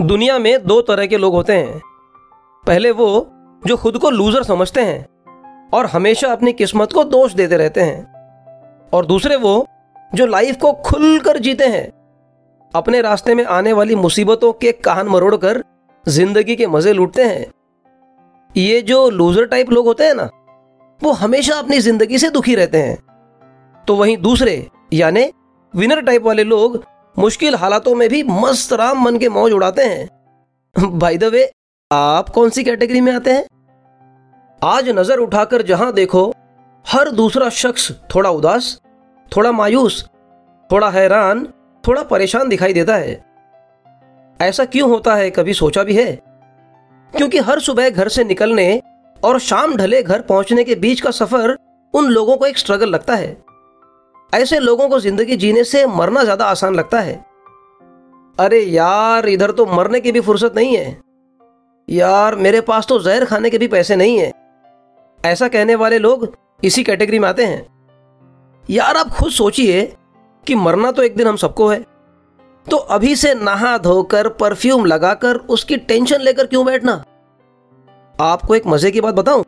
दुनिया में दो तरह के लोग होते हैं। पहले वो जो खुद को लूजर समझते हैं और हमेशा अपनी किस्मत को दोष देते रहते हैं। और दूसरे वो जो लाइफ को खुलकर जीते हैं। अपने रास्ते में आने वाली मुसीबतों के कान मरोड़ कर ज़िंदगी के मज़े लूटते हैं। ये जो लूजर टाइप लोग होते हैं ना, वो हमेशा अपनी ज़िंदगी से दुखी रहते हैं। तो वहीं दूसरे, यानी विनर टाइप वाले लोग मुश्किल हालातों में भी मस्त राम मन के मौज उड़ाते हैं। भाई द वे आप कौन सी कैटेगरी में आते हैं? आज नज़र उठाकर जहाँ देखो, हर दूसरा शख्स थोड़ा उदास, थोड़ा मायूस, थोड़ा हैरान, थोड़ा परेशान दिखाई देता है। ऐसा क्यों होता है, कभी सोचा भी है? क्योंकि हर सुबह घर से निकलने और शाम ढले घर पहुँचने के बीच का सफ़र उन लोगों को एक स्ट्रगल लगता है। ऐसे लोगों को ज़िंदगी जीने से मरना ज़्यादा आसान लगता है। अरे यार, इधर तो मरने की भी फुर्सत नहीं है। यार, मेरे पास तो जहर खाने के भी पैसे नहीं है। ऐसा कहने वाले लोग इसी कैटेगरी में आते हैं। यार, आप खुद सोचिए कि मरना तो एक दिन हम सबको है। तो अभी से नहा धोकर, परफ्यूम लगाकर, उसकी टेंशन लेकर क्यों बैठना? आपको एक मज़े की बात बताऊँ?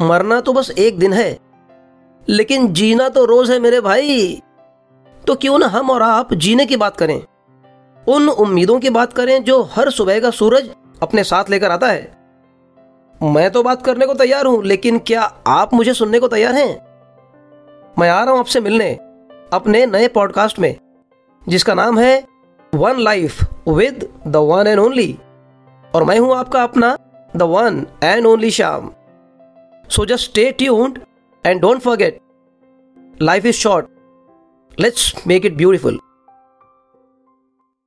मरना तो बस एक दिन है। लेकिन जीना तो रोज है मेरे भाई। तो क्यों ना हम और आप जीने की बात करें? उन उम्मीदों की बात करें जो हर सुबह का सूरज अपने साथ लेकर आता है। मैं तो बात करने को तैयार हूँ, लेकिन क्या आप मुझे सुनने को तैयार हैं? मैं आ रहा हूँ आपसे मिलने, अपने नए पॉडकास्ट में, जिसका नाम है one life with the one and only और मैं हूँ आपका अपना the one and only Shyam. So just stay tuned And don't forget, life is short. Let's make it beautiful.